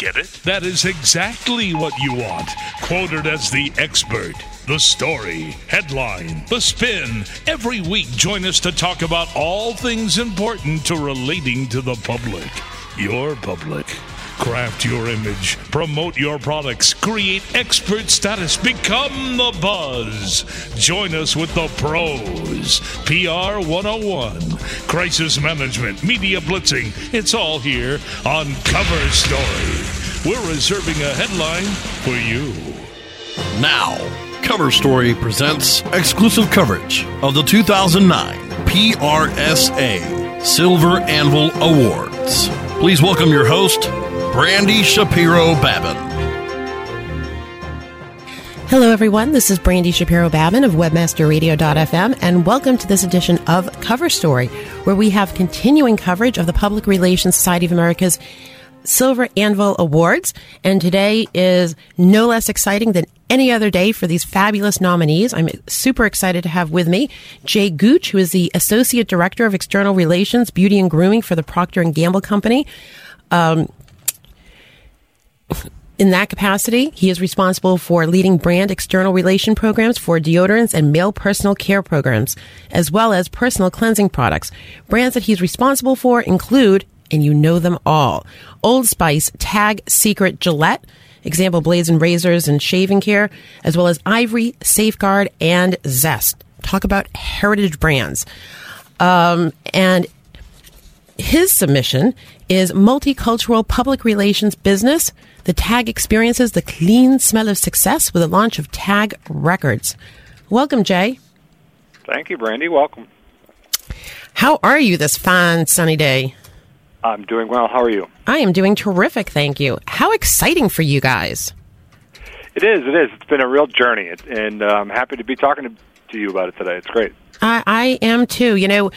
Get it? That is exactly what you want. Quoted as the expert. The story, headline, the spin. Every week, join us to talk about all things important to relating to the public. Your public. Craft your image, promote your products, create expert status, become the buzz. Join us with the pros. PR 101, crisis management, media blitzing. It's all here on Cover Story. We're reserving a headline for you. Now, Cover Story presents exclusive coverage of the 2009 PRSA Silver Anvil Awards. Please welcome your host, Brandy Shapiro Babin. Hello, everyone. This is Brandy Shapiro Babin of WebmasterRadio.fm, and welcome to this edition of Cover Story, where we have continuing coverage of the Public Relations Society of America's Silver Anvil Awards. And today is no less exciting than any other day for these fabulous nominees. I'm super excited to have with me Jay Gooch, who is the Associate Director of External Relations, Beauty and Grooming for the Procter & Gamble Company. Um, in that capacity, he is responsible for leading brand external relation programs for deodorants and male personal care programs, as well as personal cleansing products. Brands that he's responsible for include, and you know them all, Old Spice, Tag, Secret, Gillette, example blades and razors and shaving care, as well as Ivory, Safeguard, and Zest. Talk about heritage brands. Um, and his submission is multicultural public relations business. The tag experiences the clean smell of success with the launch of Tag Records. Welcome, Jay. Thank you, Brandy. Welcome. How are you this fine sunny day? I'm doing well. How are you? I am doing terrific, thank you. How exciting for you guys! It is. It is. It's been a real journey, and uh, I'm happy to be talking to, to you about it today. It's great. I, I am too. You know,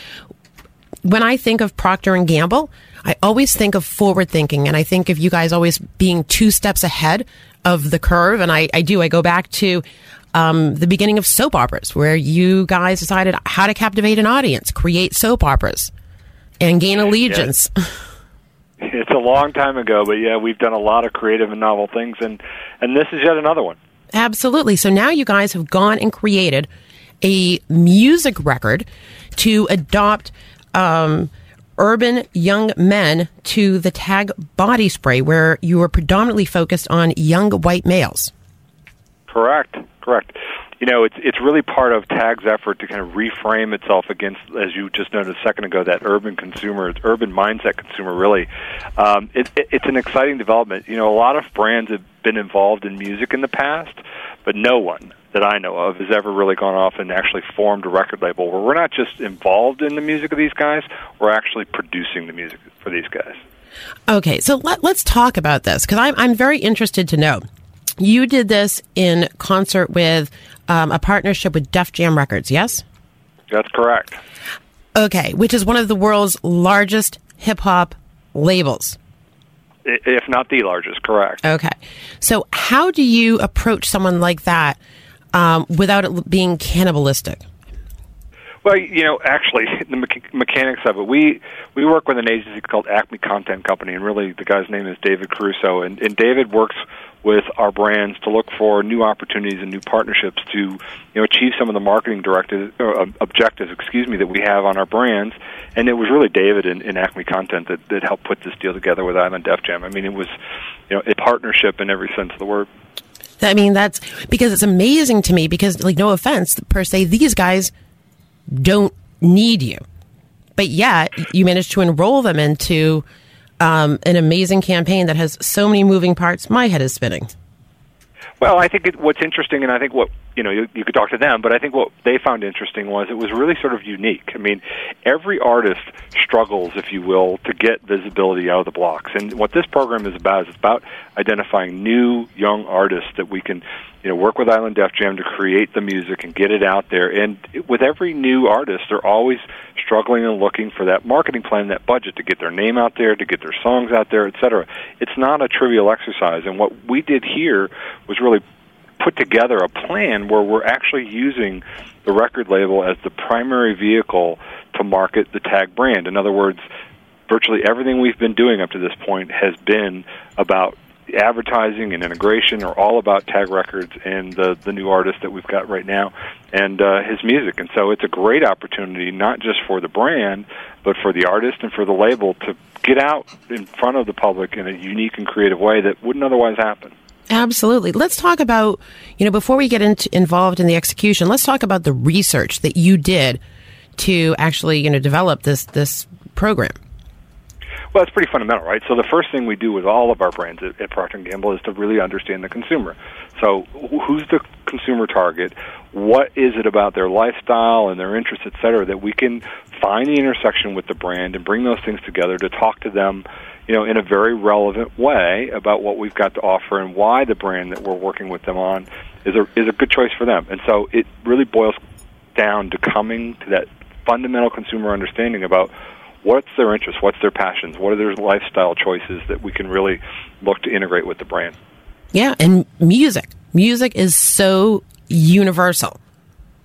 when I think of Procter and Gamble, I always think of forward thinking, and I think of you guys always being two steps ahead of the curve. And I, I do. I go back to um, the beginning of soap operas, where you guys decided how to captivate an audience, create soap operas, and gain allegiance. Yeah. It's a long time ago, but yeah, we've done a lot of creative and novel things, and and this is yet another one. Absolutely. So now you guys have gone and created a music record to adopt um, urban young men to the tag body spray, where you are predominantly focused on young white males. Correct. Correct. You know, it's it's really part of Tag's effort to kind of reframe itself against, as you just noted a second ago, that urban consumer, urban mindset consumer. Really, um, it, it, it's an exciting development. You know, a lot of brands have been involved in music in the past, but no one that I know of has ever really gone off and actually formed a record label where we're not just involved in the music of these guys, we're actually producing the music for these guys. Okay, so let, us talk about this because I'm, I'm very interested to know. You did this in concert with um, a partnership with Def Jam Records, yes? That's correct. Okay, which is one of the world's largest hip hop labels. If not the largest, correct. Okay. So, how do you approach someone like that um, without it being cannibalistic? Well, you know, actually, the mecha- mechanics of it. We we work with an agency called Acme Content Company, and really, the guy's name is David Caruso, and, and David works with our brands to look for new opportunities and new partnerships to you know achieve some of the marketing directives uh, objectives excuse me that we have on our brands and it was really David in Acme Content that, that helped put this deal together with Island Def Jam I mean it was you know a partnership in every sense of the word I mean that's because it's amazing to me because like no offense per se these guys don't need you but yet you managed to enroll them into um, an amazing campaign that has so many moving parts. My head is spinning. Well, I think it, what's interesting, and I think what you know, you, you could talk to them, but I think what they found interesting was it was really sort of unique. I mean, every artist struggles, if you will, to get visibility out of the blocks, and what this program is about is about identifying new young artists that we can you know, work with Island Def Jam to create the music and get it out there. And with every new artist, they're always struggling and looking for that marketing plan, that budget to get their name out there, to get their songs out there, et cetera. It's not a trivial exercise. And what we did here was really put together a plan where we're actually using the record label as the primary vehicle to market the tag brand. In other words, virtually everything we've been doing up to this point has been about advertising and integration are all about Tag Records and the the new artist that we've got right now and uh, his music. And so it's a great opportunity not just for the brand, but for the artist and for the label to get out in front of the public in a unique and creative way that wouldn't otherwise happen. Absolutely. Let's talk about, you know, before we get into, involved in the execution, let's talk about the research that you did to actually, you know, develop this this program. Well, it's pretty fundamental, right? So the first thing we do with all of our brands at, at Procter Gamble is to really understand the consumer. So who's the consumer target? What is it about their lifestyle and their interests, et cetera, that we can find the intersection with the brand and bring those things together to talk to them, you know, in a very relevant way about what we've got to offer and why the brand that we're working with them on is a is a good choice for them. And so it really boils down to coming to that fundamental consumer understanding about what's their interests, what's their passions, what are their lifestyle choices that we can really look to integrate with the brand. Yeah, and music. Music is so universal.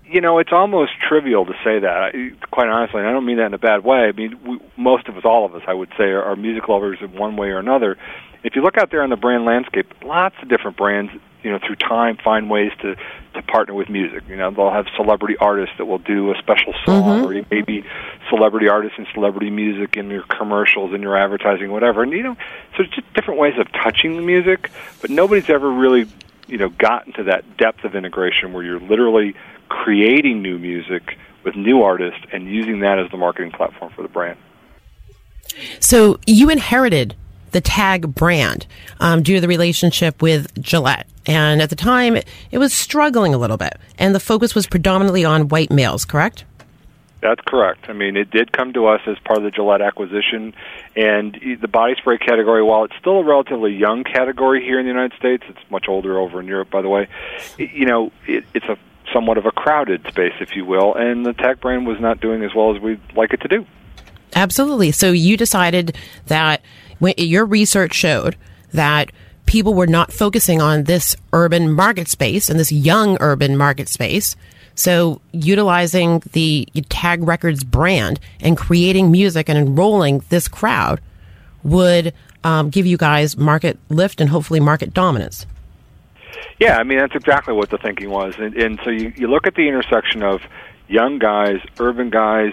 You know, it's almost trivial to say that. Quite honestly, and I don't mean that in a bad way. I mean, we, most of us, all of us, I would say, are, are music lovers in one way or another. If you look out there on the brand landscape, lots of different brands you know through time find ways to to partner with music. You know, they'll have celebrity artists that will do a special song, Mhm. or maybe celebrity artists and celebrity music in your commercials and your advertising, whatever. And you know, so it's just different ways of touching the music. But nobody's ever really you know gotten to that depth of integration where you're literally creating new music with new artists and using that as the marketing platform for the brand. So you inherited the tag brand um, due to the relationship with Gillette. And at the time, it, it was struggling a little bit. And the focus was predominantly on white males, correct? That's correct. I mean, it did come to us as part of the Gillette acquisition, and the body spray category, while it's still a relatively young category here in the United States, it's much older over in Europe, by the way. You know, it, it's a somewhat of a crowded space, if you will, and the tag brand was not doing as well as we'd like it to do. Absolutely. So you decided that when, your research showed that people were not focusing on this urban market space and this young urban market space. So utilizing the Tag Records brand and creating music and enrolling this crowd would um, give you guys market lift and hopefully market dominance. Yeah, I mean that's exactly what the thinking was, and, and so you, you look at the intersection of young guys, urban guys,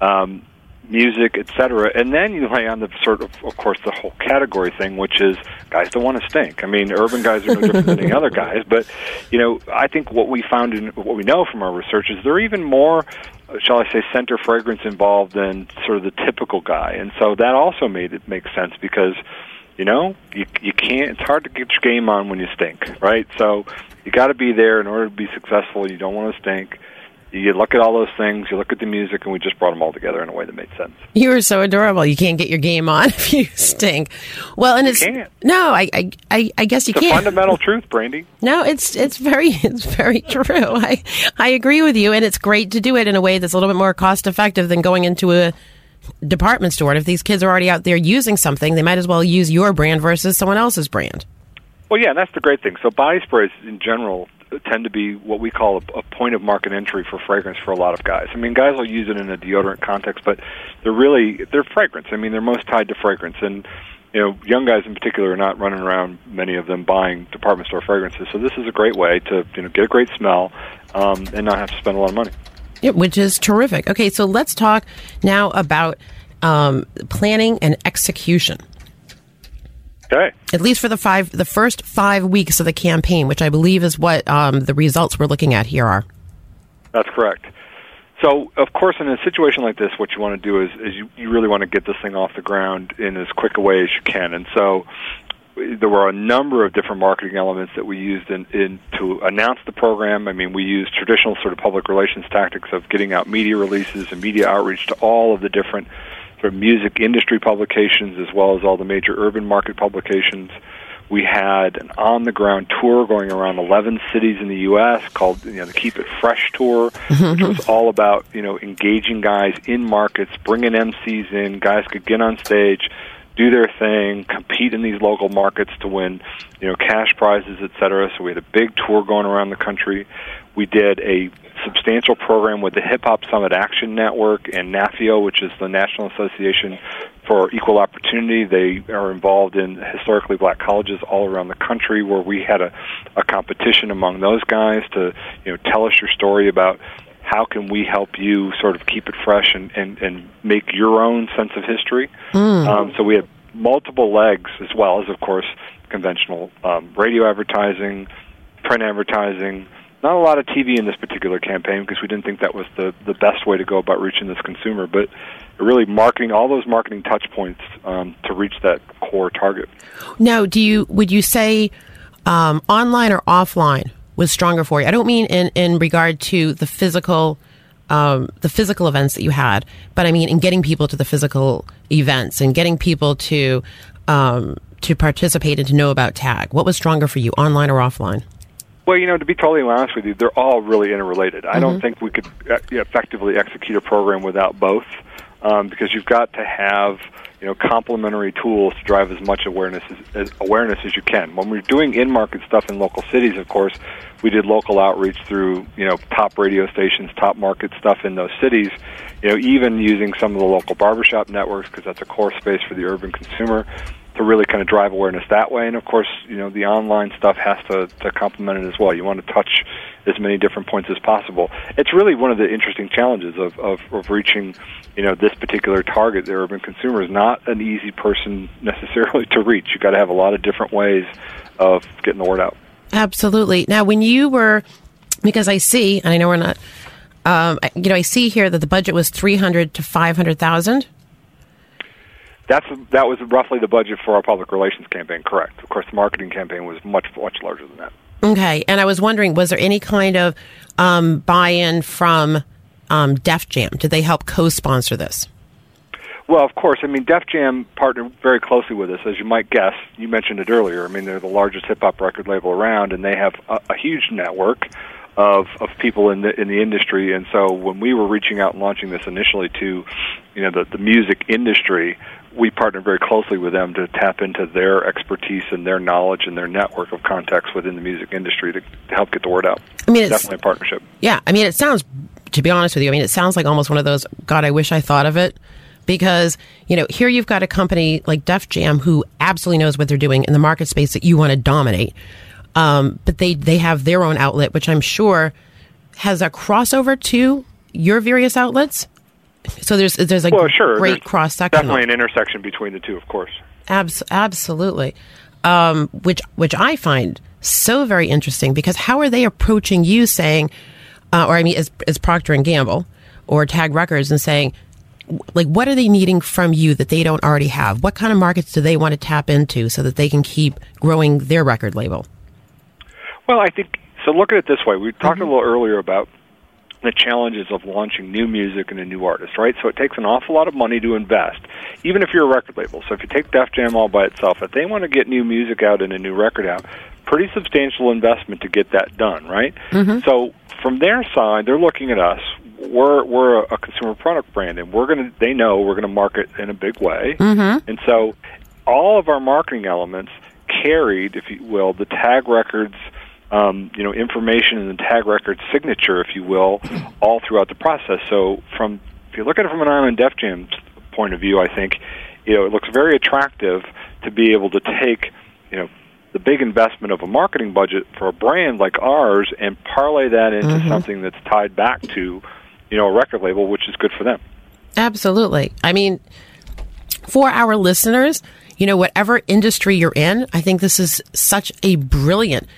um, music, etc., and then you lay on the sort of, of course, the whole category thing, which is guys don't want to stink. I mean, urban guys are no different than any other guys, but you know, I think what we found in what we know from our research is there are even more, shall I say, center fragrance involved than sort of the typical guy, and so that also made it make sense because you know you you can't it's hard to get your game on when you stink right so you got to be there in order to be successful you don't want to stink you look at all those things you look at the music and we just brought them all together in a way that made sense You are so adorable. You can't get your game on if you stink. Well, and it's can't. no, I, I, I, I guess you it's can't. fundamental truth brandy No, it's it's very it's very true. I I agree with you, and it's great to do it in a way that's a little bit more cost effective than going into a department store. And if these kids are already out there using something, they might as well use your brand versus someone else's brand. well yeah and that's the great thing so body sprays in general tend to be what we call a, a point of market entry for fragrance for a lot of guys. I mean, guys will use it in a deodorant context, but they're really they're fragrance. I mean, they're most tied to fragrance, and you know, young guys in particular are not running around. Many of them buying department store fragrances, so this is a great way to you know get a great smell um, and not have to spend a lot of money. Yeah, which is terrific. Okay, so let's talk now about um, planning and execution. Okay. At least for the five, the first five weeks of the campaign, which I believe is what um, the results we're looking at here are. That's correct. So, of course, in a situation like this, what you want to do is, is you, you really want to get this thing off the ground in as quick a way as you can. And so, there were a number of different marketing elements that we used in, in to announce the program. I mean, we used traditional sort of public relations tactics of getting out media releases and media outreach to all of the different of music industry publications as well as all the major urban market publications. We had an on the ground tour going around 11 cities in the U.S. called you know the Keep It Fresh tour, which was mm-hmm. all about you know engaging guys in markets, bringing MCs in. Guys could get on stage, do their thing, compete in these local markets to win you know cash prizes, et cetera. So we had a big tour going around the country. We did a substantial program with the Hip Hop Summit Action Network and NAFEO, which is the National Association for Equal Opportunity. They are involved in historically black colleges all around the country, where we had a, a competition among those guys to you know tell us your story about how can we help you sort of keep it fresh and, and, and make your own sense of history. Um, so we had multiple legs, as well as, of course, conventional um, radio advertising, print advertising. Not a lot of TV in this particular campaign because we didn't think that was the, the best way to go about reaching this consumer, but really marketing all those marketing touch points um, to reach that core target. Now, do you would you say um, online or offline was stronger for you? I don't mean in in regard to the physical. Um, the physical events that you had, but I mean in getting people to the physical events and getting people to um, to participate and to know about tag. What was stronger for you, online or offline? Well, you know, to be totally honest with you, they're all really interrelated. I don't think we could uh, effectively execute a program without both, um, because you've got to have you know complementary tools to drive as much awareness as, as awareness as you can. When we're doing in-market stuff in local cities, of course, we did local outreach through you know top radio stations, top market stuff in those cities. You know, even using some of the local barbershop networks because that's a core space for the urban consumer to really kind of drive awareness that way. And of course, you know, the online stuff has to, to complement it as well. You want to touch as many different points as possible. It's really one of the interesting challenges of, of, of reaching, you know, this particular target, the urban consumer, is not an easy person necessarily to reach. You've got to have a lot of different ways of getting the word out. Absolutely. Now, when you were, because I see, and I know we're not, um, you know, I see here that the budget was three hundred to five hundred thousand. That's that was roughly the budget for our public relations campaign. Correct. Of course, the marketing campaign was much much larger than that. Okay, and I was wondering, was there any kind of um, buy-in from um, Def Jam? Did they help co-sponsor this? Well, of course. I mean, Def Jam partnered very closely with us, as you might guess. You mentioned it earlier. I mean, they're the largest hip hop record label around, and they have a, a huge network of of people in the in the industry. And so, when we were reaching out and launching this initially to, you know, the the music industry, we partner very closely with them to tap into their expertise and their knowledge and their network of contacts within the music industry to, to help get the word out. I mean, it's- definitely a partnership. Yeah, I mean, it sounds, to be honest with you, I mean, it sounds like almost one of those, God, I wish I thought of it. Because, you know, here you've got a company like Def Jam who absolutely knows what they're doing in the market space that you want to dominate. Um, but they, they have their own outlet, which I'm sure has a crossover to your various outlets. So there's there's a Well, sure. great cross section. Definitely an intersection between the two, of course. Abs- absolutely. Um, which which I find so very interesting because how are they approaching you saying, uh, or I mean, as, as Procter and Gamble or Tag Records and saying, like, what are they needing from you that they don't already have? What kind of markets do they want to tap into so that they can keep growing their record label? Well, I think so. Look at it this way: we talked a little earlier about the challenges of launching new music and a new artist, right? So it takes an awful lot of money to invest, even if you're a record label. So if you take Def Jam all by itself, if they want to get new music out and a new record out, pretty substantial investment to get that done, right? Mm-hmm. So from their side, they're looking at us. We're we're a, a consumer product brand, and we're gonna. They know we're gonna market in a big way, mm-hmm. and so all of our marketing elements carried, if you will, the tag records um, you know, information and the tag record signature, if you will, all throughout the process. So, from if you look at it from an Island Def Jam point of view, I think you know it looks very attractive to be able to take you know the big investment of a marketing budget for a brand like ours and parlay that into something that's tied back to you know a record label, which is good for them. Absolutely. I mean, for our listeners, you know, whatever industry you're in, I think this is such a brilliant,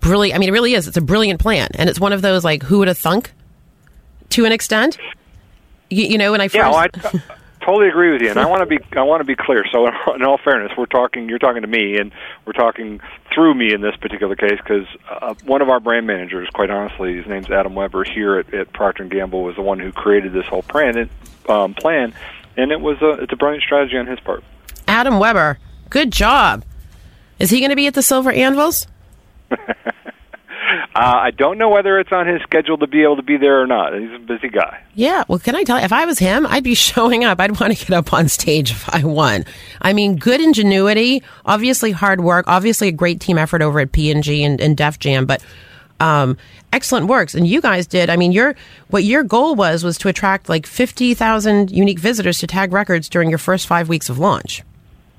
brilliant. I mean, it really is. It's a brilliant plan, and it's one of those like, who would have thunk? To an extent, you, you know. When I first, Yeah, well, I totally agree with you, and I want to be I want to be clear. So, in all fairness, we're talking you're talking to me, and we're talking through me in this particular case because uh, one of our brand managers, quite honestly, his name's Adam Weber here at, at Procter and Gamble, was the one who created this whole plan. And, um, plan, and it was a it's a brilliant strategy on his part. Adam Weber, good job. Is he going to be at the Silver Anvils? Uh, I don't know whether it's on his schedule to be able to be there or not. He's a busy guy. Yeah, well, can I tell you, if I was him, I'd be showing up. I'd want to get up on stage if I won. I mean, good ingenuity, obviously hard work, obviously a great team effort over at P&G and, and Def Jam, but um, excellent works. And you guys did. I mean, your what your goal was was to attract like fifty thousand unique visitors to Tag Records during your first five weeks of launch.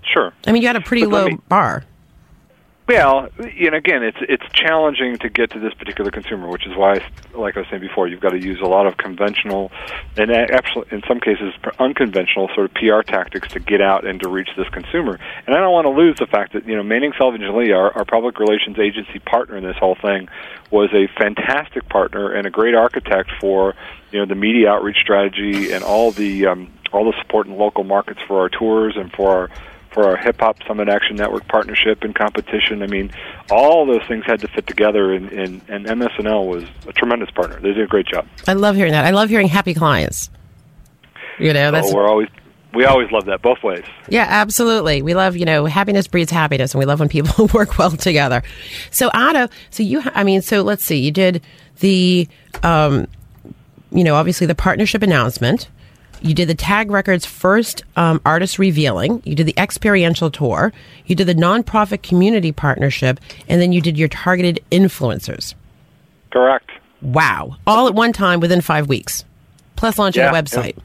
Sure. I mean, you had a pretty low me- bar. Well, know, again, it's it's challenging to get to this particular consumer, which is why, like I was saying before, you've got to use a lot of conventional and actually, in some cases, unconventional sort of PR tactics to get out and to reach this consumer. And I don't want to lose the fact that you know Manning Selvage and Lee, our, our public relations agency partner in this whole thing, was a fantastic partner and a great architect for you know the media outreach strategy and all the um, all the support in local markets for our tours and for our for our Hip Hop Summit Action Network partnership and competition. I mean, all those things had to fit together, and, and, and MS&L was a tremendous partner. They did a great job. I love hearing that. I love hearing happy clients. You know, that's so we're always we always love that both ways. Yeah, absolutely. We love, you know, happiness breeds happiness, and we love when people work well together. So, Otto, so you, I mean, so let's see, you did the, um, you know, obviously the partnership announcement. You did the Tag Records first um, artist revealing. You did the experiential tour. You did the nonprofit community partnership, and then you did your targeted influencers. Correct. Wow! All at one time within five weeks, plus launching Yeah, a website.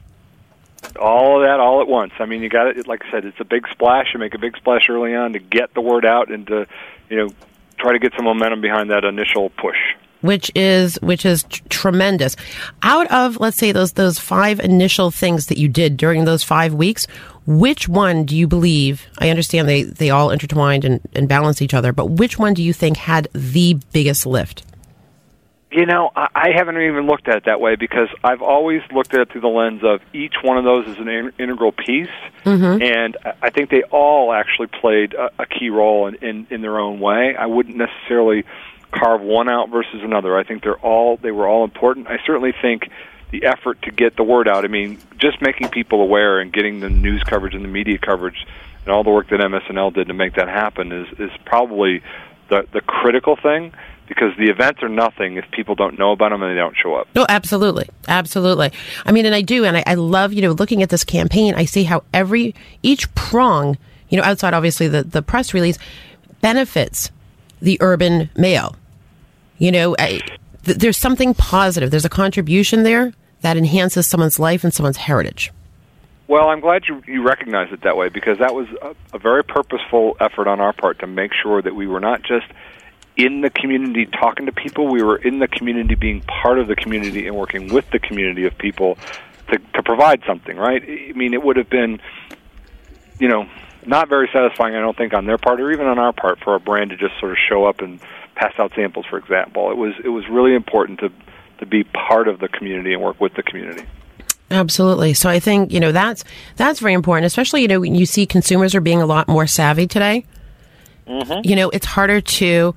All of that all at once. I mean, you got it. Like I said, it's a big splash. You make a big splash early on to get the word out and to, you know, try to get some momentum behind that initial push. Which is which is tr- tremendous. Out of let's say those those five initial things that you did during those five weeks, which one do you believe? I understand they they all intertwined and, and balance each other, but which one do you think had the biggest lift? You know, I I haven't even looked at it that way because I've always looked at it through the lens of each one of those is an in- integral piece, mm-hmm. and I- I think they all actually played a, a key role in, in in their own way. I wouldn't necessarily carve one out versus another. I think they're all they were all important. I certainly think the effort to get the word out. I mean, just making people aware and getting the news coverage and the media coverage and all the work that MS&L did to make that happen is is probably the the critical thing because the events are nothing if people don't know about them and they don't show up. No, absolutely, absolutely. I mean, and I do, and I, I love you know looking at this campaign. I see how every each prong, you know, outside obviously the the press release, benefits the urban male. You know, I, th- there's something positive. There's a contribution there that enhances someone's life and someone's heritage. Well, I'm glad you, you recognize it that way because that was a, a very purposeful effort on our part to make sure that we were not just in the community talking to people, we were in the community being part of the community and working with the community of people to, to provide something, right? I mean, it would have been, you know, not very satisfying, I don't think, on their part or even on our part for a brand to just sort of show up and pass out samples, for example. It was it was really important to to be part of the community and work with the community. Absolutely. So I think you know that's that's very important, especially you know when you see consumers are being a lot more savvy today. You know, it's harder to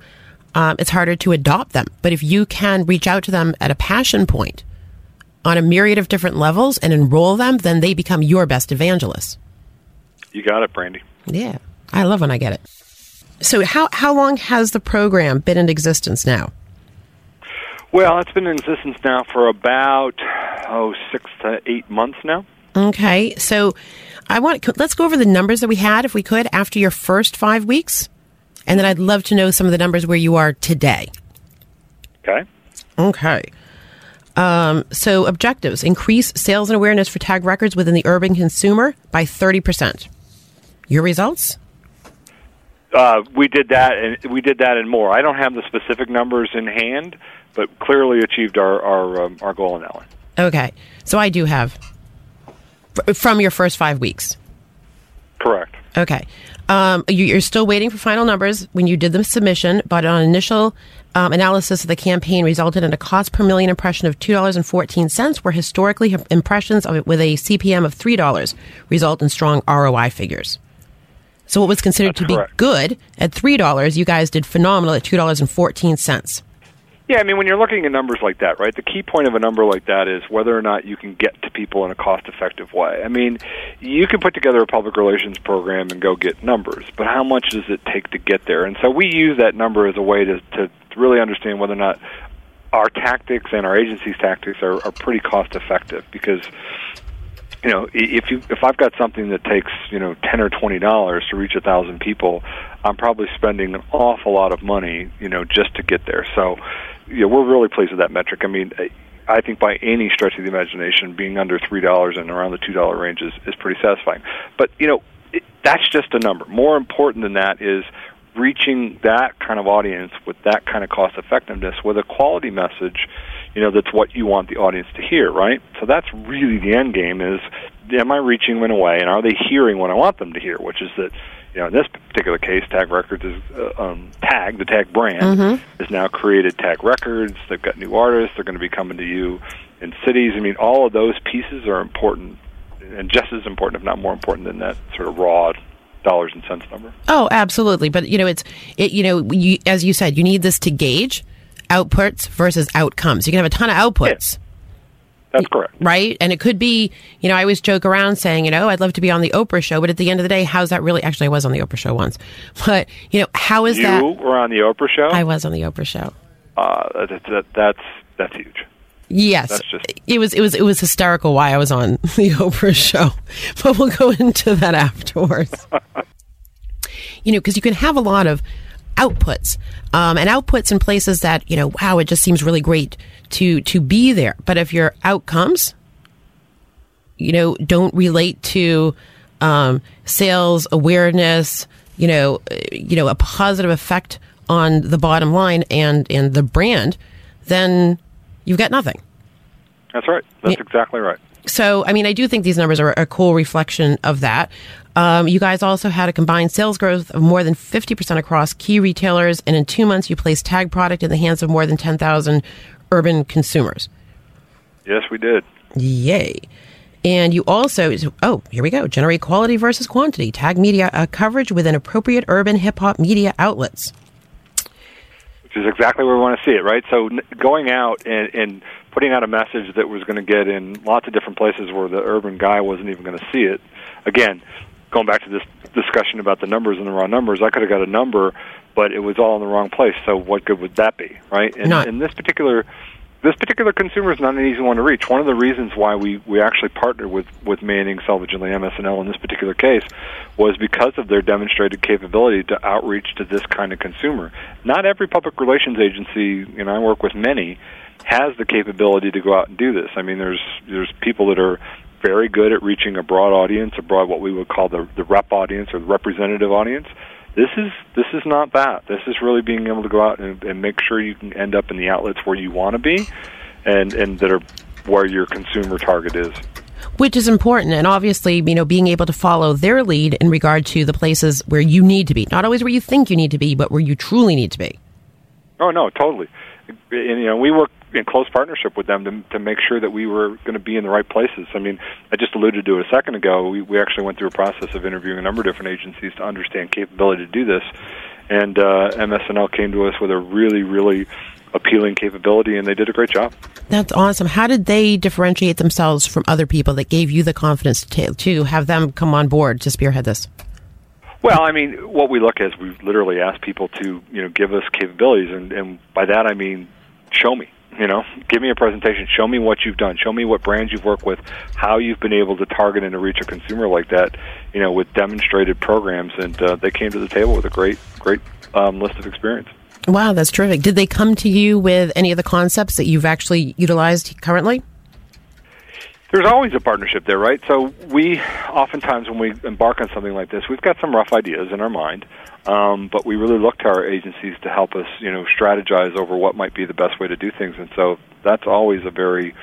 um, it's harder to adopt them. But if you can reach out to them at a passion point on a myriad of different levels and enroll them, then they become your best evangelists. You got it, Brandy. Yeah, I love when I get it. So how how long has the program been in existence now? Well, it's been in existence now for about oh six to eight months now. Okay, so I want let's go over the numbers that we had, if we could, after your first five weeks, and then I'd love to know some of the numbers where you are today. Okay. Okay. Um, so objectives: increase sales and awareness for Tag Records within the urban consumer by thirty percent. Your results? Uh, we did that, and we did that and more. I don't have the specific numbers in hand, but clearly achieved our our um, our goal in that one. Okay, so I do have f- from your first five weeks. Correct. Okay. Um, you, you're still waiting for final numbers when you did the submission, but on initial um, analysis of the campaign resulted in a cost per million impression of $2.14, where historically impressions of it with a CPM of $3 result in strong ROI figures. So what was considered That's to be good at $3, you guys did phenomenal at $2.14. Yeah, I mean, when you're looking at numbers like that, right, the key point of a number like that is whether or not you can get to people in a cost effective way. I mean, you can put together a public relations program and go get numbers, but how much does it take to get there? And so we use that number as a way to, to really understand whether or not our tactics and our agency's tactics are, are pretty cost effective because you know, if you if I've got something that takes you know ten or twenty dollars to reach a thousand people, I'm probably spending an awful lot of money, you know, just to get there. So, yeah, we're really pleased with that metric. I mean, I think by any stretch of the imagination, being under three dollars and around the two dollar range is is pretty satisfying. But you know, it, that's just a number. More important than that is reaching that kind of audience with that kind of cost effectiveness with a quality message you know that's what you want the audience to hear right so that's really the end game is am i reaching them in a way and are they hearing what i want them to hear which is that you know in this particular case tag records is uh, um, tag the tag brand mm-hmm. has now created tag records they've got new artists they're going to be coming to you in cities i mean all of those pieces are important and just as important if not more important than that sort of raw dollars and cents number. Oh, absolutely. But you know, it's it. You know, you, as you said, you need this to gauge outputs versus outcomes. You can have a ton of outputs. Yeah. That's correct. Right? And it could be, you know, I always joke around saying, you know, I'd love to be on the Oprah show, but at the end of the day, how's that really? Actually, I was on the Oprah show once. But, you know, how is you that? You were on the Oprah show? I was on the Oprah show. Uh, that, that, that's, that's huge. Yes, just... it was it was it was hysterical why I was on the Oprah show, but we'll go into that afterwards. you know, because you can have a lot of outputs um, and outputs in places that you know wow it just seems really great to to be there. But if your outcomes you know don't relate to um, sales awareness you know you know a positive effect on the bottom line and and the brand then you've got nothing. That's right. That's exactly right. So i mean i do think these numbers are a cool reflection of that um, you guys also had a combined sales growth of more than 50% across key retailers, and in two months, you placed tag product in the hands of more than 10,000 urban consumers. Yes, we did. Yay. And you also, oh, here we go, generate quality versus quantity, tag media uh, coverage within appropriate urban hip hop media outlets. Which is exactly where we want to see it, right? So going out and, and putting out a message that was going to get in lots of different places where the urban guy wasn't even going to see it. Again, going back to this discussion about the numbers and the wrong numbers, I could have got a number, but it was all in the wrong place. So what good would that be, right? And Not. in this particular this particular consumer is not an easy one to reach. One of the reasons why we, we actually partnered with, with Manning, Selvage, and MS&L in this particular case was because of their demonstrated capability to outreach to this kind of consumer. Not every public relations agency, and I work with many, has the capability to go out and do this. I mean, there's there's people that are very good at reaching a broad audience, a broad what we would call the the rep audience or the representative audience. This is this is not that. This is really being able to go out and, and make sure you can end up in the outlets where you want to be, and and that are where your consumer target is. Which is important, and obviously, you know, being able to follow their lead in regard to the places where you need to be, not always where you think you need to be, but where you truly need to be. Oh no, totally. And, you know, we work in close partnership with them to, to make sure that we were going to be in the right places. I mean, I just alluded to it a second ago. We, we actually went through a process of interviewing a number of different agencies to understand capability to do this, and uh, MS&L came to us with a really, really appealing capability, and they did a great job. That's awesome. How did they differentiate themselves from other people that gave you the confidence to, to have them come on board to spearhead this? Well, I mean, what we look at is we literally ask people to, you know, give us capabilities, and, and by that I mean, show me you know, give me a presentation. Show me what you've done. Show me what brands you've worked with, how you've been able to target and to reach a consumer like that. You know, with demonstrated programs, and uh, they came to the table with a great, great um, list of experience. Wow, that's terrific. Did they come to you with any of the concepts that you've actually utilized currently? There's always a partnership there, right? So we oftentimes, when we embark on something like this, we've got some rough ideas in our mind. Um, but we really look to our agencies to help us, you know, strategize over what might be the best way to do things. And so that's always a very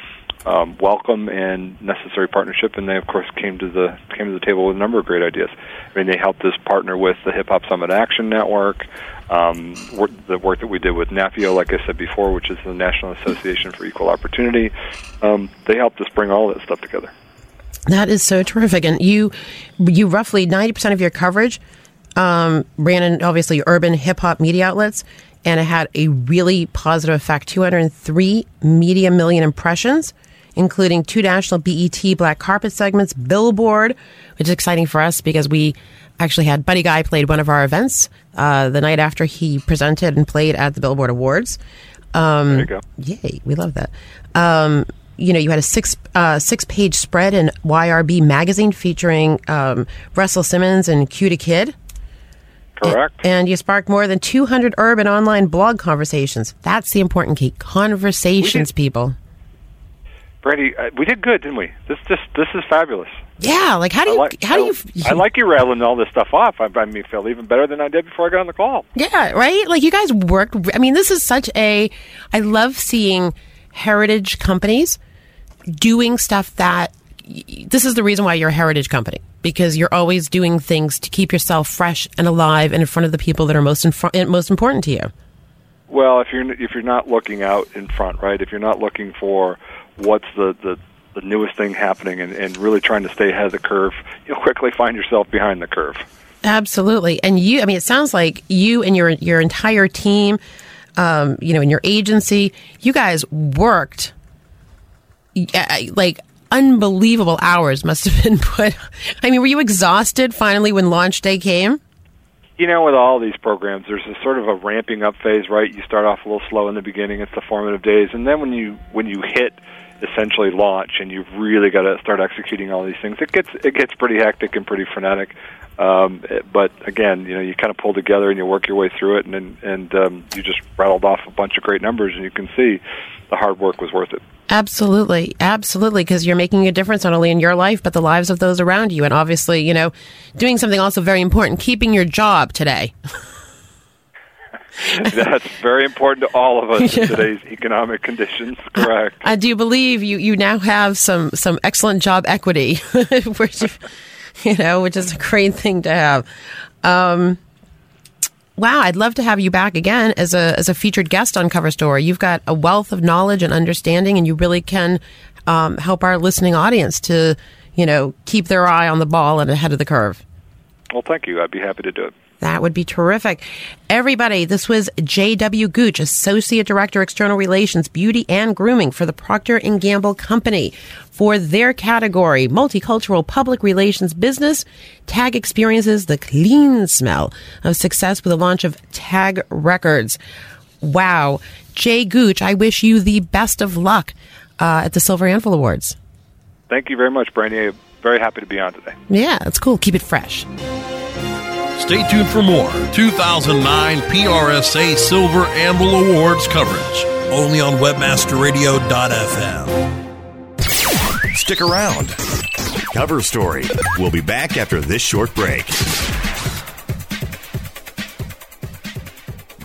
um, welcome and necessary partnership. And they, of course, came to the came to the table with a number of great ideas. I mean, they helped us partner with the Hip Hop Summit Action Network. Um, work, the work that we did with NAFEO, like I said before, which is the National Association for Equal Opportunity, um, they helped us bring all that stuff together. That is so terrific. And you, you roughly ninety percent of your coverage um, ran in obviously urban hip hop media outlets. and it had a really positive effect 203 media million impressions including two national BET black carpet segments, Billboard, which is exciting for us because we actually had Buddy Guy played one of our events uh, the night after he presented and played at the Billboard Awards. Um, there you go. Yay, we love that. Um, you know, you had a six uh, six page spread in YRB magazine featuring um, Russell Simmons and Q Kid. Correct. And, and, you sparked more than 200 urban online blog conversations. That's the important key. Conversations, people. Brandy, uh, we did good, didn't we? This this this is fabulous. Yeah, like how do you like, how do you? I like you rattling all this stuff off. I, I mean, feel even better than I did before I got on the call. Yeah, right. Like you guys worked. I mean, this is such a. I love seeing heritage companies doing stuff that. This is the reason why you're a heritage company because you're always doing things to keep yourself fresh and alive and in front of the people that are most in front, most important to you. Well, if you're if you're not looking out in front, right? If you're not looking for what's the, the, the newest thing happening and, and really trying to stay ahead of the curve, you'll quickly find yourself behind the curve. Absolutely. And you, I mean, it sounds like you and your, your entire team, um, you know, in your agency, you guys worked like unbelievable hours must have been put. I mean, were you exhausted finally when launch day came? You know, with all these programs, there's a sort of a ramping up phase, right? You start off a little slow in the beginning; it's the formative days, and then when you when you hit essentially launch and you've really got to start executing all these things it gets it gets pretty hectic and pretty frenetic. Um, but again you know you kind of pull together and you work your way through it and and um, you just rattled off a bunch of great numbers and you can see the hard work was worth it. Absolutely, absolutely, because you're making a difference not only in your life but the lives of those around you, and obviously, you know, doing something also very important, keeping your job today. That's very important to all of us yeah. in today's economic conditions. Correct. I do you believe you, you now have some, some excellent job equity, which, you know, which is a great thing to have. Um, wow, I'd love to have you back again as a as a featured guest on Cover Story. You've got a wealth of knowledge and understanding, and you really can um, help our listening audience to, you know, keep their eye on the ball and ahead of the curve. Well, thank you. I'd be happy to do it. That would be terrific. Everybody, this was J.W. Gooch, Associate Director, External Relations, Beauty and Grooming for the Procter & Gamble Company. For their category, Multicultural Public Relations Business, TAG experiences the clean smell of success with the launch of TAG Records. Wow. Jay Gooch, I wish you the best of luck uh, at the Silver Anvil Awards. Thank you very much, Brandy. Very happy to be on today. Yeah, it's cool. Keep it fresh. Stay tuned for more 2009 PRSA Silver Anvil Awards coverage. Only on WebmasterRadio.fm. Stick around. Cover Story. We'll be back after this short break.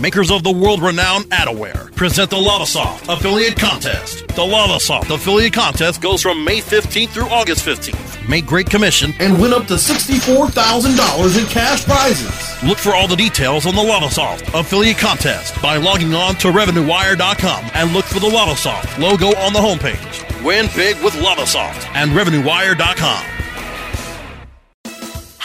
makers of the world renowned Adaware, present the Lavasoft Affiliate Contest. The Lavasoft Affiliate Contest goes from May 15th through August 15th. Make great commission and win up to $64,000 in cash prizes. Look for all the details on the Lavasoft Affiliate Contest by logging on to RevenueWire.com and look for the Lavasoft logo on the homepage. Win big with Lavasoft and RevenueWire.com.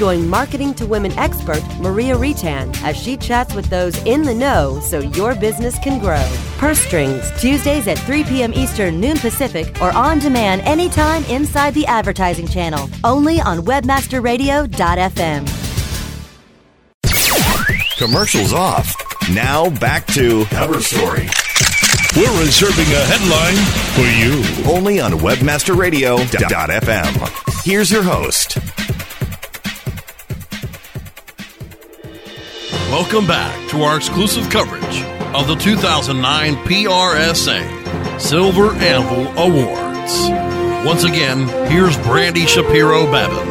Join Marketing to Women expert Maria Retan as she chats with those in the know so your business can grow. Purse Strings, Tuesdays at 3 p.m. Eastern, noon Pacific, or on demand anytime inside the advertising channel. Only on WebmasterRadio.fm. Commercials off. Now back to Cover Story. We're reserving a headline for you. Only on WebmasterRadio.fm. Here's your host. Welcome back to our exclusive coverage of the 2009 PRSA Silver Anvil Awards. Once again, here's Brandy Shapiro Babin.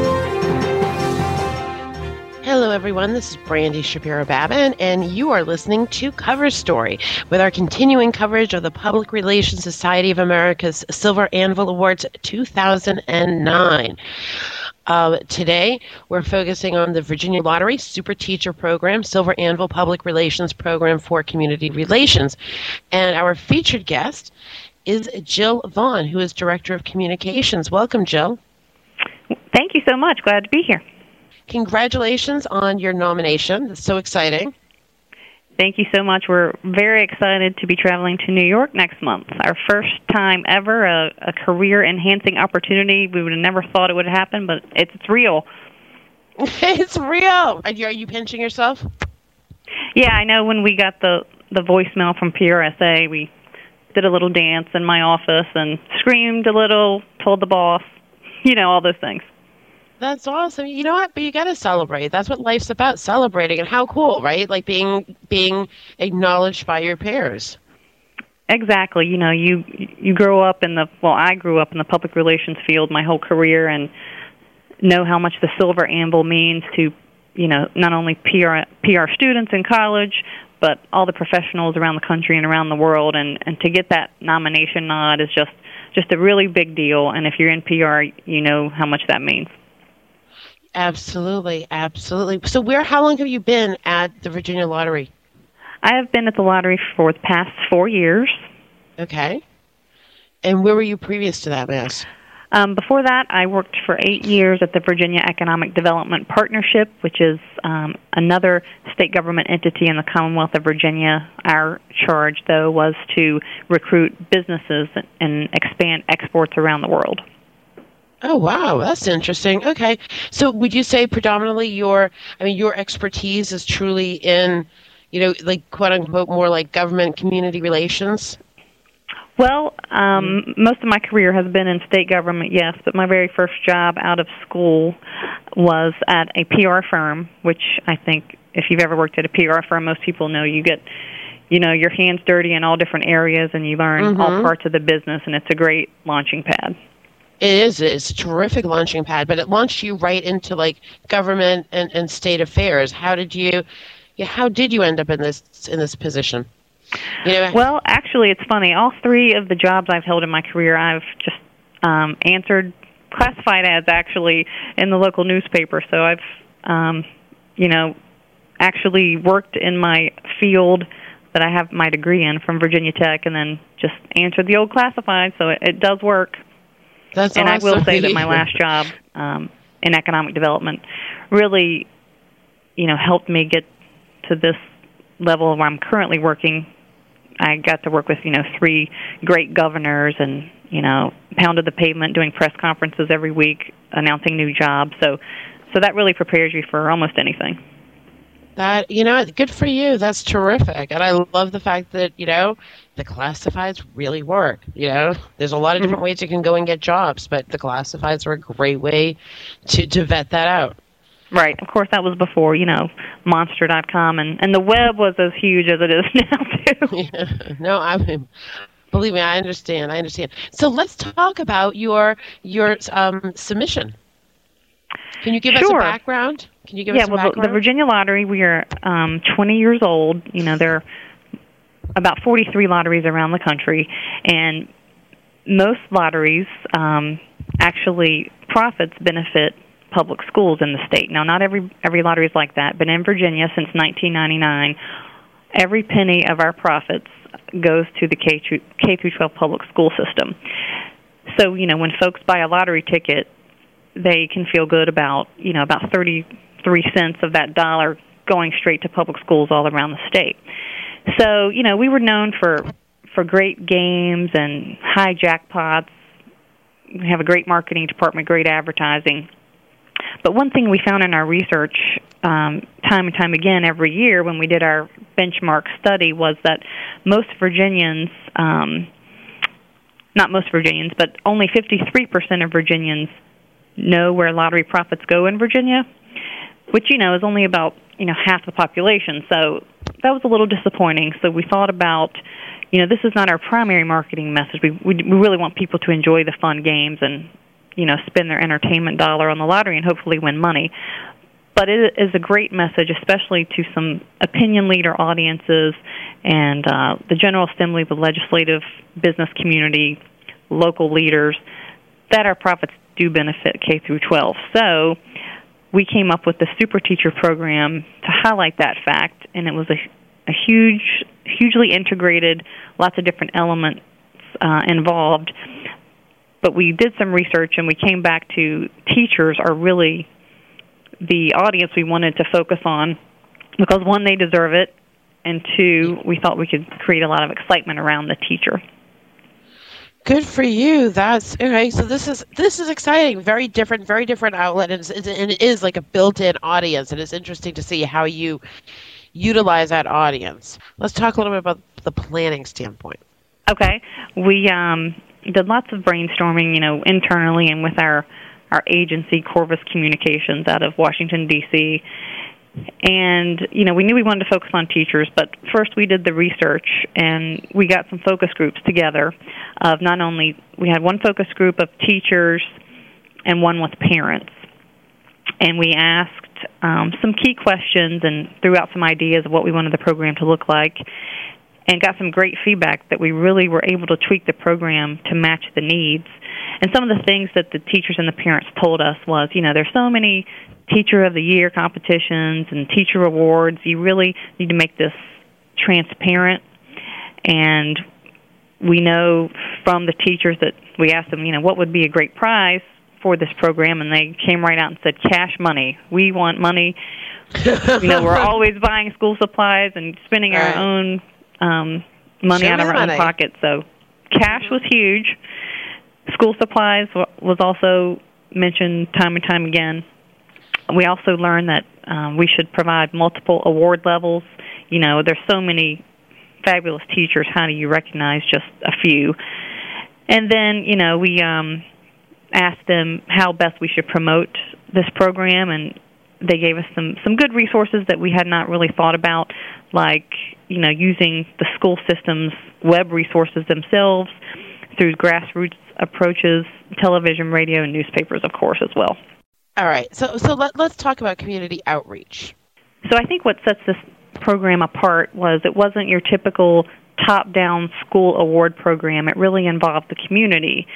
Hello, everyone. This is Brandy Shapiro Babin, and you are listening to Cover Story with our continuing coverage of the Public Relations Society of America's Silver Anvil Awards 2009. Uh, today, we're focusing on the Virginia Lottery Super Teacher Program, Silver Anvil Public Relations Program for Community Relations. And our featured guest is Jill Vaughn, who is Director of Communications. Welcome, Jill. Thank you so much. Glad to be here. Congratulations on your nomination. It's so exciting. Thank you so much. We're very excited to be traveling to New York next month. Our first time ever, a, a career enhancing opportunity. We would have never thought it would happen, but it's, it's real. it's real. Are you, are you pinching yourself? Yeah, I know when we got the, the voicemail from PRSA, we did a little dance in my office and screamed a little, told the boss, you know, all those things. That's awesome. You know what? But you got to celebrate. That's what life's about, celebrating. And how cool, right? Like being being acknowledged by your peers. Exactly. You know, you you grow up in the well, I grew up in the public relations field my whole career and know how much the silver anvil means to, you know, not only PR PR students in college, but all the professionals around the country and around the world and and to get that nomination nod is just just a really big deal and if you're in PR, you know how much that means. Absolutely, absolutely. So, where? How long have you been at the Virginia Lottery? I have been at the lottery for the past four years. Okay. And where were you previous to that, Miss? Um, before that, I worked for eight years at the Virginia Economic Development Partnership, which is um, another state government entity in the Commonwealth of Virginia. Our charge, though, was to recruit businesses and expand exports around the world. Oh wow, that's interesting. Okay, so would you say predominantly your, I mean, your expertise is truly in, you know, like quote unquote more like government community relations? Well, um, most of my career has been in state government, yes, but my very first job out of school was at a PR firm, which I think if you've ever worked at a PR firm, most people know you get you know your hands dirty in all different areas and you learn mm-hmm. all parts of the business and it's a great launching pad it is. It's a terrific launching pad, but it launched you right into like government and, and state affairs. How did you? How did you end up in this in this position? You know, well, actually, it's funny. All three of the jobs I've held in my career, I've just um, answered classified ads actually in the local newspaper. So I've, um, you know, actually worked in my field that I have my degree in from Virginia Tech, and then just answered the old classified. So it, it does work. That's and awesome. I will say that my last job um, in economic development really, you know, helped me get to this level where I'm currently working. I got to work with you know three great governors and you know pounded the pavement doing press conferences every week announcing new jobs. So so that really prepares you for almost anything. That you know, good for you. That's terrific, and I love the fact that you know the classifieds really work. You know, there's a lot of different mm-hmm. ways you can go and get jobs, but the classifieds are a great way to to vet that out. Right. Of course, that was before you know Monster.com and and the web was as huge as it is now too. Yeah. No, I mean, believe me, I understand. I understand. So let's talk about your your um, submission. Can you give sure. us a background? Can you give yeah, us a well, the, the Virginia Lottery, we are um, 20 years old. You know, there are about 43 lotteries around the country, and most lotteries um, actually profits benefit public schools in the state. Now, not every every lottery is like that, but in Virginia, since 1999, every penny of our profits goes to the K through, K through 12 public school system. So, you know, when folks buy a lottery ticket, they can feel good about, you know, about 33 cents of that dollar going straight to public schools all around the state. So, you know, we were known for for great games and high jackpots. We have a great marketing department, great advertising. But one thing we found in our research, um, time and time again, every year when we did our benchmark study, was that most Virginians, um, not most Virginians, but only 53% of Virginians know where lottery profits go in Virginia, which you know is only about you know half the population. So that was a little disappointing. So we thought about, you know, this is not our primary marketing message. We we, we really want people to enjoy the fun games and you know spend their entertainment dollar on the lottery and hopefully win money. But it is a great message, especially to some opinion leader audiences and uh, the General Assembly, the legislative business community, local leaders, that our profits do benefit K through 12. So we came up with the Super Teacher program to highlight that fact, and it was a, a huge, hugely integrated, lots of different elements uh, involved. But we did some research, and we came back to teachers are really the audience we wanted to focus on because one, they deserve it, and two, we thought we could create a lot of excitement around the teacher. Good for you. That's okay. So this is this is exciting. Very different, very different outlet, and, it's, and it is like a built-in audience. And it's interesting to see how you utilize that audience. Let's talk a little bit about the planning standpoint. Okay, we um, did lots of brainstorming, you know, internally and with our our agency, Corvus Communications, out of Washington D.C and you know we knew we wanted to focus on teachers but first we did the research and we got some focus groups together of not only we had one focus group of teachers and one with parents. And we asked um, some key questions and threw out some ideas of what we wanted the program to look like and got some great feedback that we really were able to tweak the program to match the needs and some of the things that the teachers and the parents told us was you know there's so many teacher of the year competitions and teacher awards. You really need to make this transparent. And we know from the teachers that we asked them, you know, what would be a great prize for this program, and they came right out and said, cash money. We want money. you know, we're always buying school supplies and spending our own um, money Show out of our money. own pocket. So, cash was huge. School supplies was also mentioned time and time again we also learned that um, we should provide multiple award levels. You know, there's so many fabulous teachers. How do you recognize just a few? And then, you know, we um, asked them how best we should promote this program, and they gave us some some good resources that we had not really thought about, like you know, using the school system's web resources themselves through grassroots approaches, television, radio, and newspapers, of course, as well. All right. So so let, let's talk about community outreach. So I think what sets this program apart was it wasn't your typical top down school award program. It really involved the community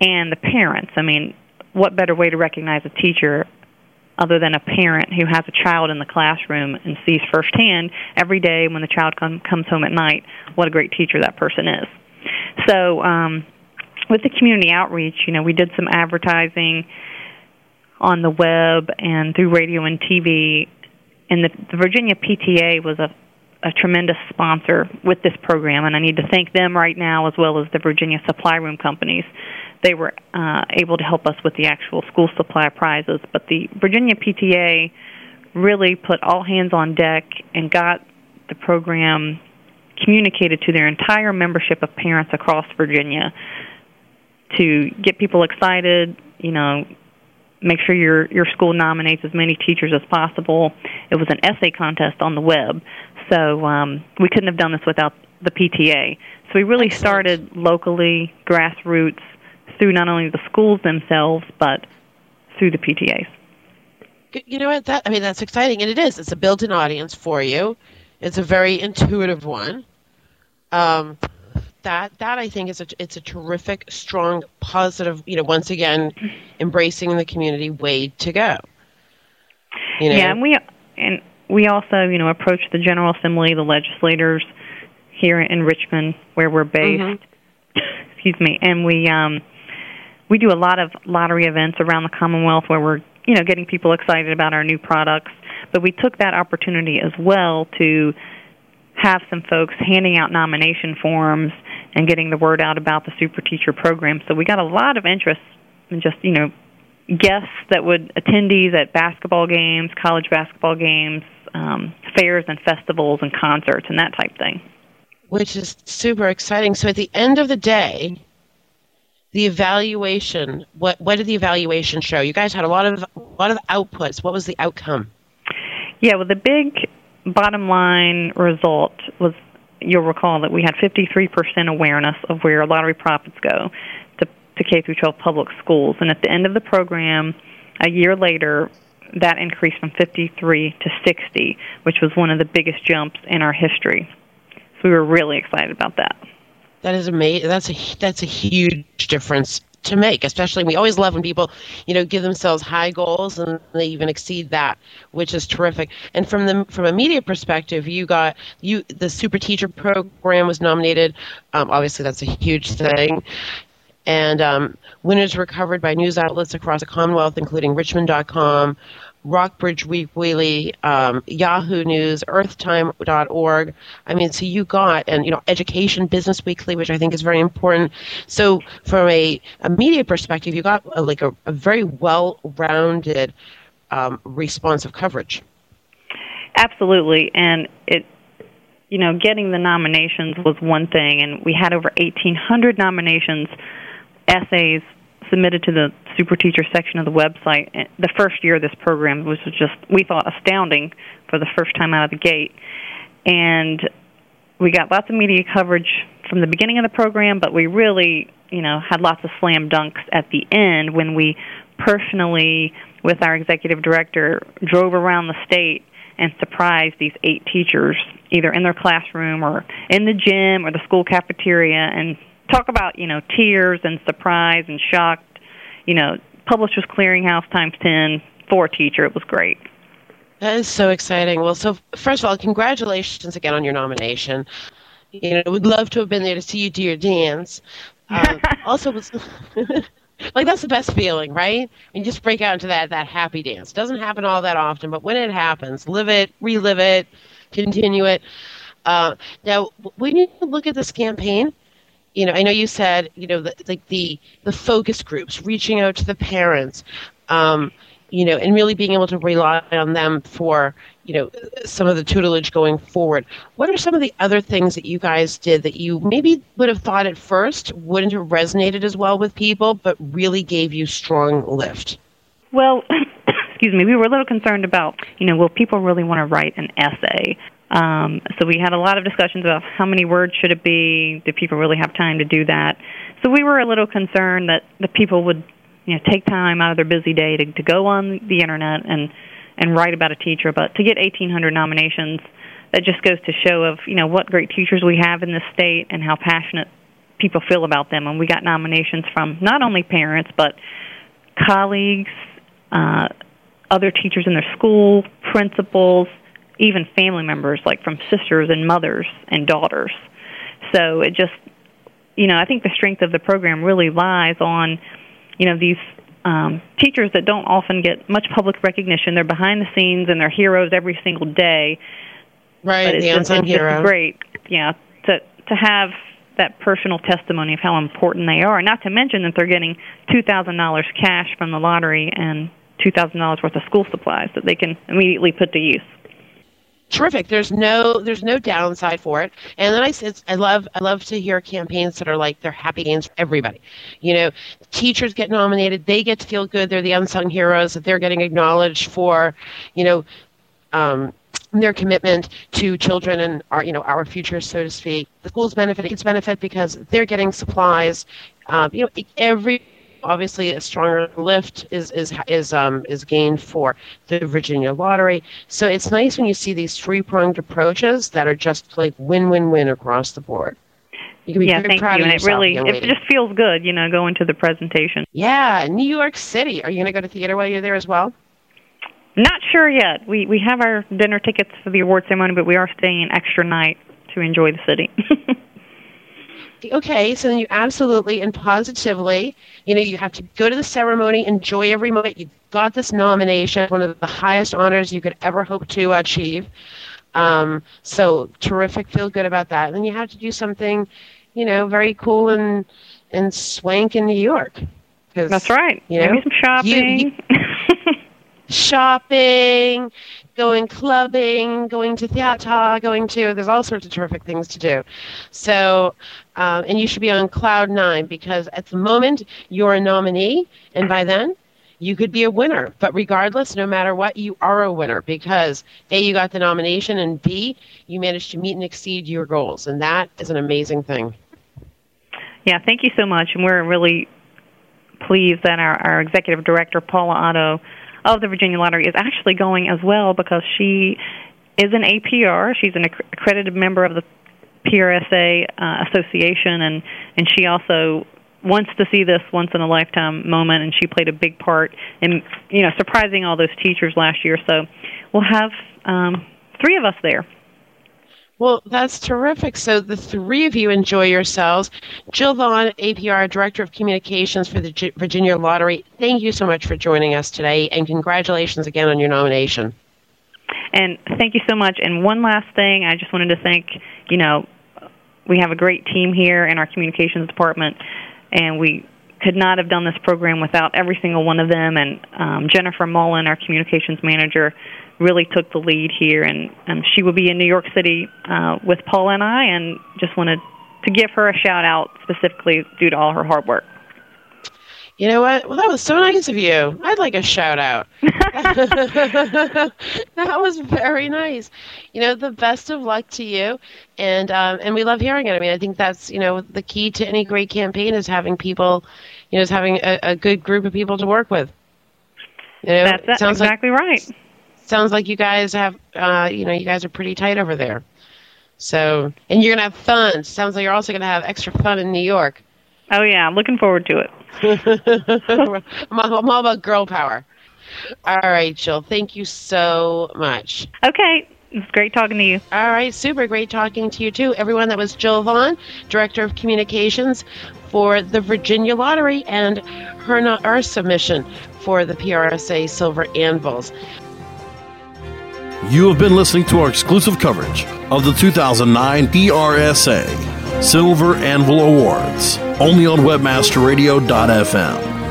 and the parents. I mean, what better way to recognize a teacher other than a parent who has a child in the classroom and sees firsthand every day when the child come, comes home at night what a great teacher that person is. So, um, with the community outreach, you know, we did some advertising on the web and through radio and TV. And the, the Virginia PTA was a, a tremendous sponsor with this program, and I need to thank them right now as well as the Virginia Supply Room companies. They were uh, able to help us with the actual school supply prizes, but the Virginia PTA really put all hands on deck and got the program communicated to their entire membership of parents across Virginia to get people excited, you know, make sure your your school nominates as many teachers as possible. It was an essay contest on the web, so um, we couldn't have done this without the PTA. So we really started locally, grassroots, through not only the schools themselves but through the PTAs. you know what? That I mean, that's exciting, and it is. It's a built-in audience for you. It's a very intuitive one. Um, that that I think is a it's a terrific, strong, positive. You know, once again, embracing the community way to go. You know? Yeah, and we and we also you know approach the General Assembly, the legislators here in Richmond, where we're based. Mm-hmm. Excuse me, and we um we do a lot of lottery events around the Commonwealth where we're you know getting people excited about our new products. But we took that opportunity as well to have some folks handing out nomination forms and getting the word out about the super teacher program. So we got a lot of interest in just, you know, guests that would attendees at basketball games, college basketball games, um, fairs and festivals and concerts and that type thing. Which is super exciting. So at the end of the day, the evaluation, what what did the evaluation show? You guys had a lot of a lot of outputs. What was the outcome? Yeah, well the big bottom line result was you'll recall that we had 53% awareness of where lottery profits go to, to K through 12 public schools. And at the end of the program, a year later, that increased from 53 to 60, which was one of the biggest jumps in our history. So we were really excited about that. That is amazing. That's a that's a huge difference to make especially we always love when people you know give themselves high goals and they even exceed that which is terrific. And from the from a media perspective you got you the super teacher program was nominated. Um, obviously that's a huge thing. And um, winners were covered by news outlets across the Commonwealth, including Richmond.com, Rockbridge Weekly, um, Yahoo News, EarthTime.org. I mean, so you got, and you know, Education Business Weekly, which I think is very important. So from a, a media perspective, you got a, like a, a very well-rounded um, responsive coverage. Absolutely, and it, you know, getting the nominations was one thing, and we had over 1,800 nominations, essays, submitted to the super teacher section of the website eh, the first year of this program which was just we thought astounding for the first time out of the gate. And we got lots of media coverage from the beginning of the program but we really you know had lots of slam dunks at the end when we personally with our executive director drove around the state and surprised these eight teachers either in their classroom or in the gym or the school cafeteria and talk about you know tears and surprise and shock. You know, Publishers Clearinghouse times ten for a teacher. It was great. That is so exciting. Well, so first of all, congratulations again on your nomination. You know, we'd love to have been there to see you do your dance. Um, also, was like that's the best feeling, right? And just break out into that that happy dance. It doesn't happen all that often, but when it happens, live it, relive it, continue it. Uh, now, when you look at this campaign, you know, I know you said, you know, the, like the the focus groups, reaching out to the parents, um, you know, and really being able to rely on them for, you know, some of the tutelage going forward. What are some of the other things that you guys did that you maybe would have thought at first wouldn't have resonated as well with people, but really gave you strong lift? Well, excuse me, we were a little concerned about, you know, will people really want to write an essay? Um, so we had a lot of discussions about how many words should it be. Do people really have time to do that? So we were a little concerned that the people would, you know, take time out of their busy day to, to go on the internet and and write about a teacher. But to get 1,800 nominations, that just goes to show of you know what great teachers we have in this state and how passionate people feel about them. And we got nominations from not only parents but colleagues, uh, other teachers in their school, principals even family members, like from sisters and mothers and daughters. So it just, you know, I think the strength of the program really lies on, you know, these um, teachers that don't often get much public recognition. They're behind the scenes and they're heroes every single day. Right, but it's the just, unsung it's hero. Just great, yeah, to to have that personal testimony of how important they are. Not to mention that they're getting two thousand dollars cash from the lottery and two thousand dollars worth of school supplies that they can immediately put to use terrific. There's no there's no downside for it. And then I said I love I love to hear campaigns that are like they're happy games for everybody. You know, teachers get nominated, they get to feel good. They're the unsung heroes that they're getting acknowledged for. You know. Um, their commitment to children and our, you know, our future, so to speak. The schools benefit, kids benefit because they're getting supplies. Um, you know, every obviously a stronger lift is is is um is gained for the Virginia lottery. So it's nice when you see these three pronged approaches that are just like win win win across the board. You can be yeah, very thank proud you. of And it really it lady. just feels good, you know, going to the presentation. Yeah, New York City. Are you going to go to theater while you're there as well? Not sure yet. We we have our dinner tickets for the award ceremony, but we are staying an extra night to enjoy the city. Okay, so then you absolutely and positively, you know, you have to go to the ceremony, enjoy every moment. You got this nomination, one of the highest honors you could ever hope to achieve. Um, so terrific, feel good about that. And then you have to do something, you know, very cool and and swank in New York. That's right. You know, Maybe some shopping. you- shopping, going clubbing, going to theater, going to there's all sorts of terrific things to do. So, um, and you should be on cloud nine because at the moment you're a nominee, and by then you could be a winner. But regardless, no matter what, you are a winner because a you got the nomination, and b you managed to meet and exceed your goals, and that is an amazing thing. Yeah, thank you so much. And we're really pleased that our, our executive director, Paula Otto, of the Virginia Lottery, is actually going as well because she is an APR. She's an accredited member of the PRSA uh, Association, and, and she also wants to see this once in a lifetime moment, and she played a big part in you know surprising all those teachers last year. So we'll have um, three of us there. Well, that's terrific. So the three of you enjoy yourselves. Jill Vaughn, APR, Director of Communications for the Gi- Virginia Lottery, thank you so much for joining us today, and congratulations again on your nomination. And thank you so much. And one last thing, I just wanted to thank, you know, we have a great team here in our communications department, and we could not have done this program without every single one of them. And um, Jennifer Mullen, our communications manager, really took the lead here, and um, she will be in New York City uh, with Paul and I, and just wanted to give her a shout out specifically due to all her hard work. You know what? Well, that was so nice of you. I'd like a shout out. that was very nice. You know, the best of luck to you, and um, and we love hearing it. I mean, I think that's you know the key to any great campaign is having people, you know, is having a, a good group of people to work with. You know, That's it sounds like- exactly right. sounds like you guys have uh, you know you guys are pretty tight over there so and you're gonna have fun sounds like you're also gonna have extra fun in new york oh yeah. I'm looking forward to it. I'm, all, I'm all about girl power. All right jill. Thank you so much. Okay. It's great talking to you. All right. Super great talking to you too. Everyone that was jill vaughn director of communications for the virginia lottery and her our submission for the prsa silver anvils You have been listening to our exclusive coverage of the 2009 PRSA Silver Anvil Awards, only on WebmasterRadio.fm.